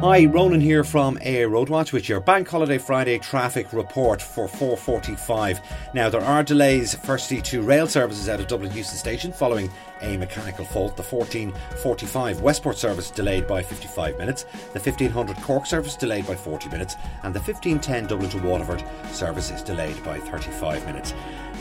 Hi, Ronan here from AA Roadwatch with your Bank Holiday Friday traffic report for 4:45. Now there are delays firstly to rail services out of Dublin Heuston Station following a mechanical fault. The 14:45 Westport service delayed by 55 minutes, the 1500 Cork service delayed by 40 minutes, and the 1510 Dublin to Waterford service is delayed by 35 minutes.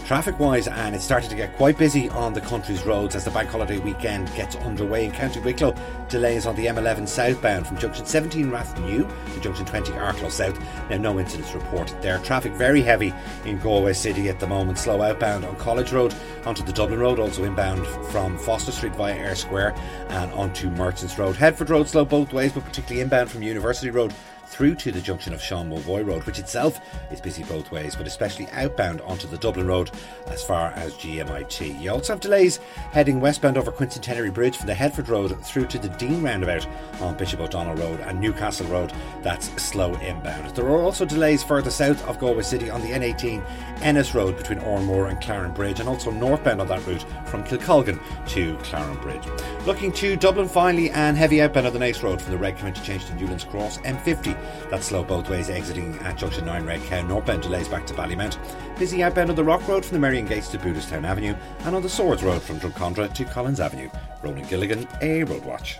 Traffic wise, and it's started to get quite busy on the country's roads as the bank holiday weekend gets underway in County Wicklow. Delays on the M11 southbound from junction 17 Rathnew to junction 20 Arklow South. Now, no incidents reported there. Traffic very heavy in Galway City at the moment. Slow outbound on College Road onto the Dublin Road, also inbound from Foster Street via Eyre Square and onto Merchants Road. Headford Road slow both ways, but particularly inbound from University Road through to the junction of Sean Mulvoy Road, which itself is busy both ways, but especially outbound onto the Dublin Road as far as GMIT. You also have delays heading westbound over Quincentenary Bridge from the Headford Road through to the Dean Roundabout on Bishop O'Donnell Road and Newcastle Road. That's slow inbound. There are also delays further south of Galway City on the N18 Ennis Road between Oranmore and Clarinbridge, and also northbound on that route from Kilcolgan to Clarinbridge. Looking to Dublin finally, and heavy outbound on the Naas Road from the Red County change to Newlands Cross M50 that's slow both ways, exiting at Junction 9 Redcow. Northbound delays back to Ballymount. Busy outbound on the Rock Road from the Merrion Gates to Booterstown Avenue, and on the Swords Road from Drumcondra to Collins Avenue. Ronan Gilligan, A Road Watch.